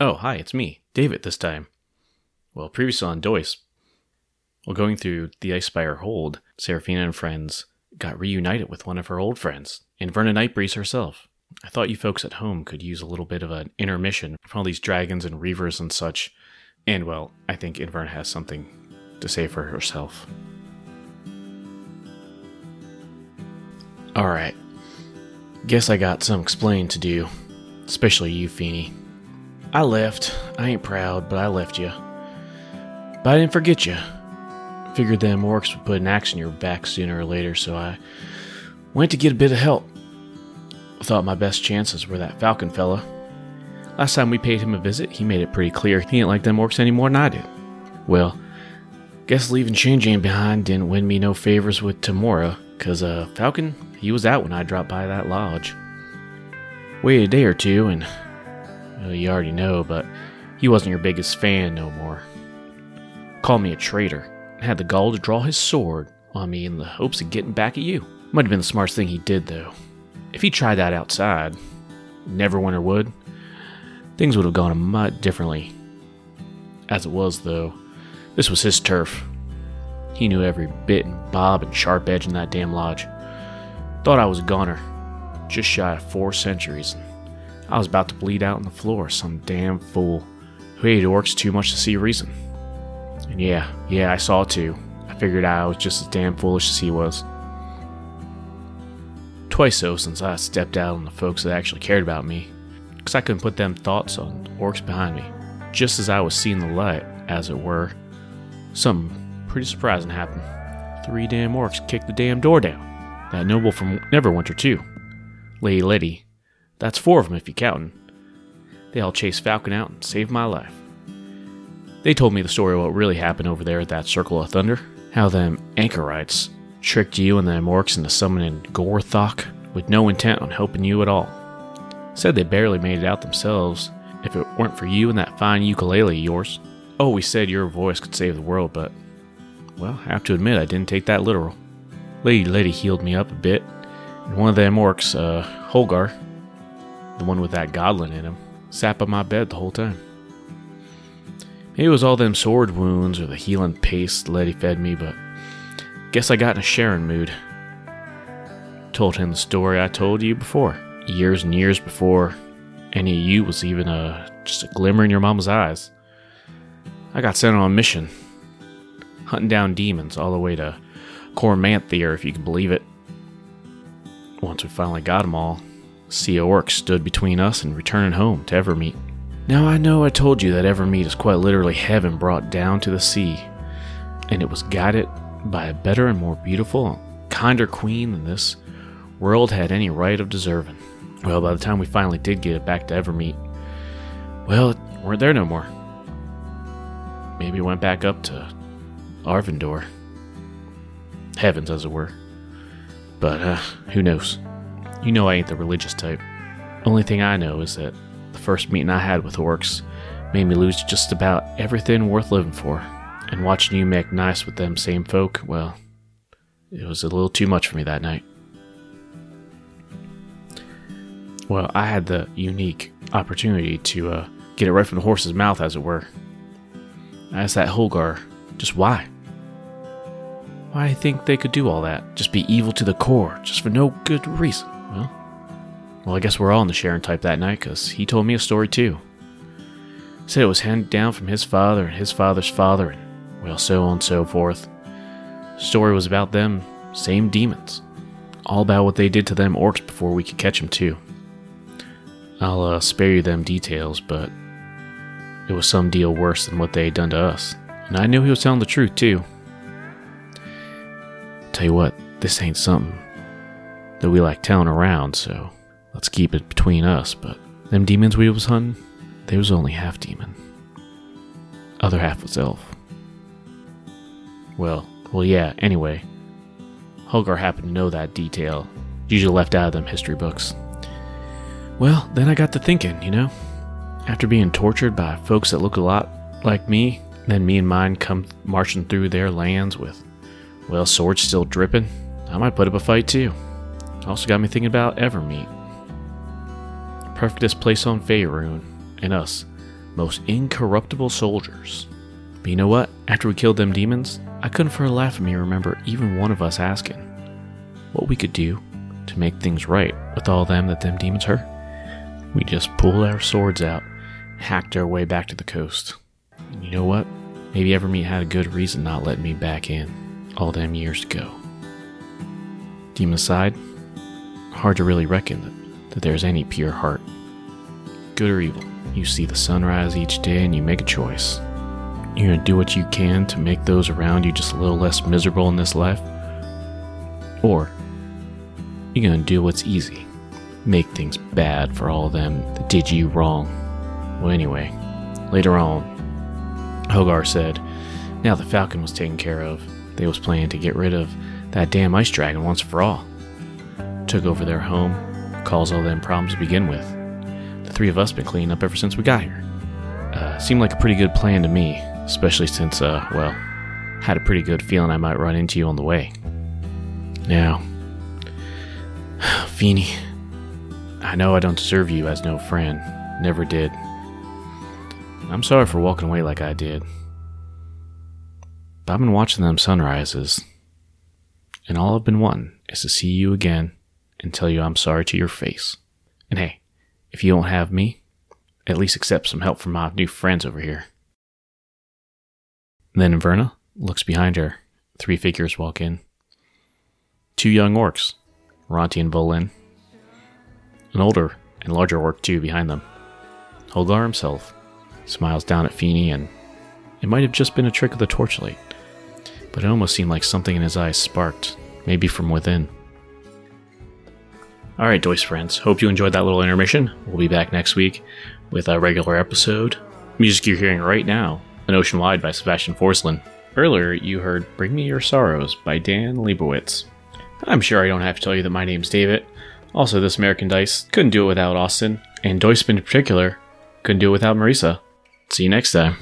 Oh, hi, it's me, David, this time. Well, previously on Doyce, while going through the Icespire hold, Seraphina and friends got reunited with one of her old friends, Inverna Nightbreeze herself. I thought you folks at home could use a little bit of an intermission from all these dragons and reavers and such. And well, I think Inverna has something to say for herself. Alright. Guess I got some explaining to do. Especially you, Feeny. I left. I ain't proud, but I left you. But I didn't forget you. Figured them orcs would put an axe in your back sooner or later, so I went to get a bit of help. Thought my best chances were that Falcon fella. Last time we paid him a visit, he made it pretty clear he didn't like them orcs any more than I did. Well, guess leaving Shinjin behind didn't win me no favors with Tamora, cause uh, Falcon, he was out when I dropped by that lodge. Waited a day or two, and well, you already know, but he wasn't your biggest fan no more. Called me a traitor, and had the gall to draw his sword on me in the hopes of getting back at you. Might have been the smartest thing he did, though. If he tried that outside, Neverwinter would, things would have gone a much differently. As it was, though, this was his turf. He knew every bit and bob and sharp edge in that damn lodge. Thought I was a goner, just shy of four centuries. I was about to bleed out on the floor, some damn fool who hated orcs too much to see reason. And yeah, yeah, I saw it too. I figured I was just as damn foolish as he was twice so since I stepped out on the folks that actually cared about me, because I couldn't put them thoughts on orcs behind me. Just as I was seeing the light, as it were, something pretty surprising happened. Three damn orcs kicked the damn door down. That noble from Neverwinter, too. Lady Letty. That's four of them if you countin'. They all chased Falcon out and saved my life. They told me the story of what really happened over there at that Circle of Thunder. How them anchorites tricked you and them orcs into summoning Gorthok with no intent on helping you at all. Said they barely made it out themselves if it weren't for you and that fine ukulele of yours. Oh, we said your voice could save the world, but, well, I have to admit I didn't take that literal. Lady Letty healed me up a bit, and one of them orcs, uh, Holgar, the one with that goblin in him, sat by my bed the whole time. Maybe it was all them sword wounds or the healing paste Letty fed me, but Guess I got in a sharing mood. Told him the story I told you before, years and years before any of you was even a just a glimmer in your mama's eyes. I got sent on a mission, hunting down demons all the way to Cormanthia, if you can believe it. Once we finally got them all, Sea Orc stood between us and returning home to Evermeet. Now I know I told you that Evermeet is quite literally heaven brought down to the sea, and it was guided by a better and more beautiful, kinder queen than this world had any right of deserving. Well, by the time we finally did get it back to Evermeet, well, it weren't there no more. Maybe went back up to Arvandor. Heavens, as it were. But, uh, who knows? You know I ain't the religious type. Only thing I know is that the first meeting I had with orcs made me lose just about everything worth living for. And watching you make nice with them same folk, well, it was a little too much for me that night. Well, I had the unique opportunity to uh, get it right from the horse's mouth, as it were. I asked that Holgar, just why? Why you think they could do all that? Just be evil to the core, just for no good reason? Well, I guess we're all in the Sharon type that night, because he told me a story too. Said it was handed down from his father and his father's father, and well, so on and so forth. Story was about them, same demons. All about what they did to them orcs before we could catch them, too. I'll uh, spare you them details, but it was some deal worse than what they had done to us. And I knew he was telling the truth, too. Tell you what, this ain't something that we like telling around, so let's keep it between us. But them demons we was hunting, they was only half demon. Other half was elf. Well, well, yeah, anyway. Holgar happened to know that detail, usually left out of them history books. Well, then I got to thinking, you know? After being tortured by folks that look a lot like me, then me and mine come marching through their lands with, well, swords still dripping, I might put up a fight too. Also got me thinking about Evermeet. Perfectest place on Faerun, and us, most incorruptible soldiers. But you know what? After we killed them demons, I couldn't for a laugh of me remember even one of us asking what we could do to make things right with all them that them demons hurt. We just pulled our swords out, hacked our way back to the coast. You know what? Maybe Evermeet had a good reason not letting me back in all them years ago. Demon aside, hard to really reckon that, that there's any pure heart. Good or evil, you see the sunrise each day and you make a choice. You're gonna do what you can to make those around you just a little less miserable in this life, or you're gonna do what's easy, make things bad for all of them that did you wrong. Well, anyway, later on, Holgar said, now the Falcon was taken care of, they was planning to get rid of that damn ice dragon once for all. Took over their home, caused all them problems to begin with. The three of us been cleaning up ever since we got here. Uh, seemed like a pretty good plan to me, especially since, uh, well, had a pretty good feeling I might run into you on the way. Now, Feeny, I know I don't deserve you as no friend, never did. I'm sorry for walking away like I did. But I've been watching them sunrises, and all I've been wanting is to see you again and tell you I'm sorry to your face. And hey, if you don't have me, at least accept some help from my new friends over here. Then Verna looks behind her. Three figures walk in. Two young orcs, Ronti and Volin. An older and larger orc, too, behind them. Holgar himself smiles down at Feeny, and it might have just been a trick of the torchlight, but it almost seemed like something in his eyes sparked, maybe from within. All right, Doist friends, hope you enjoyed that little intermission. We'll be back next week with a regular episode. Music you're hearing right now, An Ocean Wide by Sebastian Forslund. Earlier, you heard Bring Me Your Sorrows by Dan Leibowitz. I'm sure I don't have to tell you that my name's David. Also, this American Dice couldn't do it without Austin, and Doist in particular couldn't do it without Marisa. See you next time.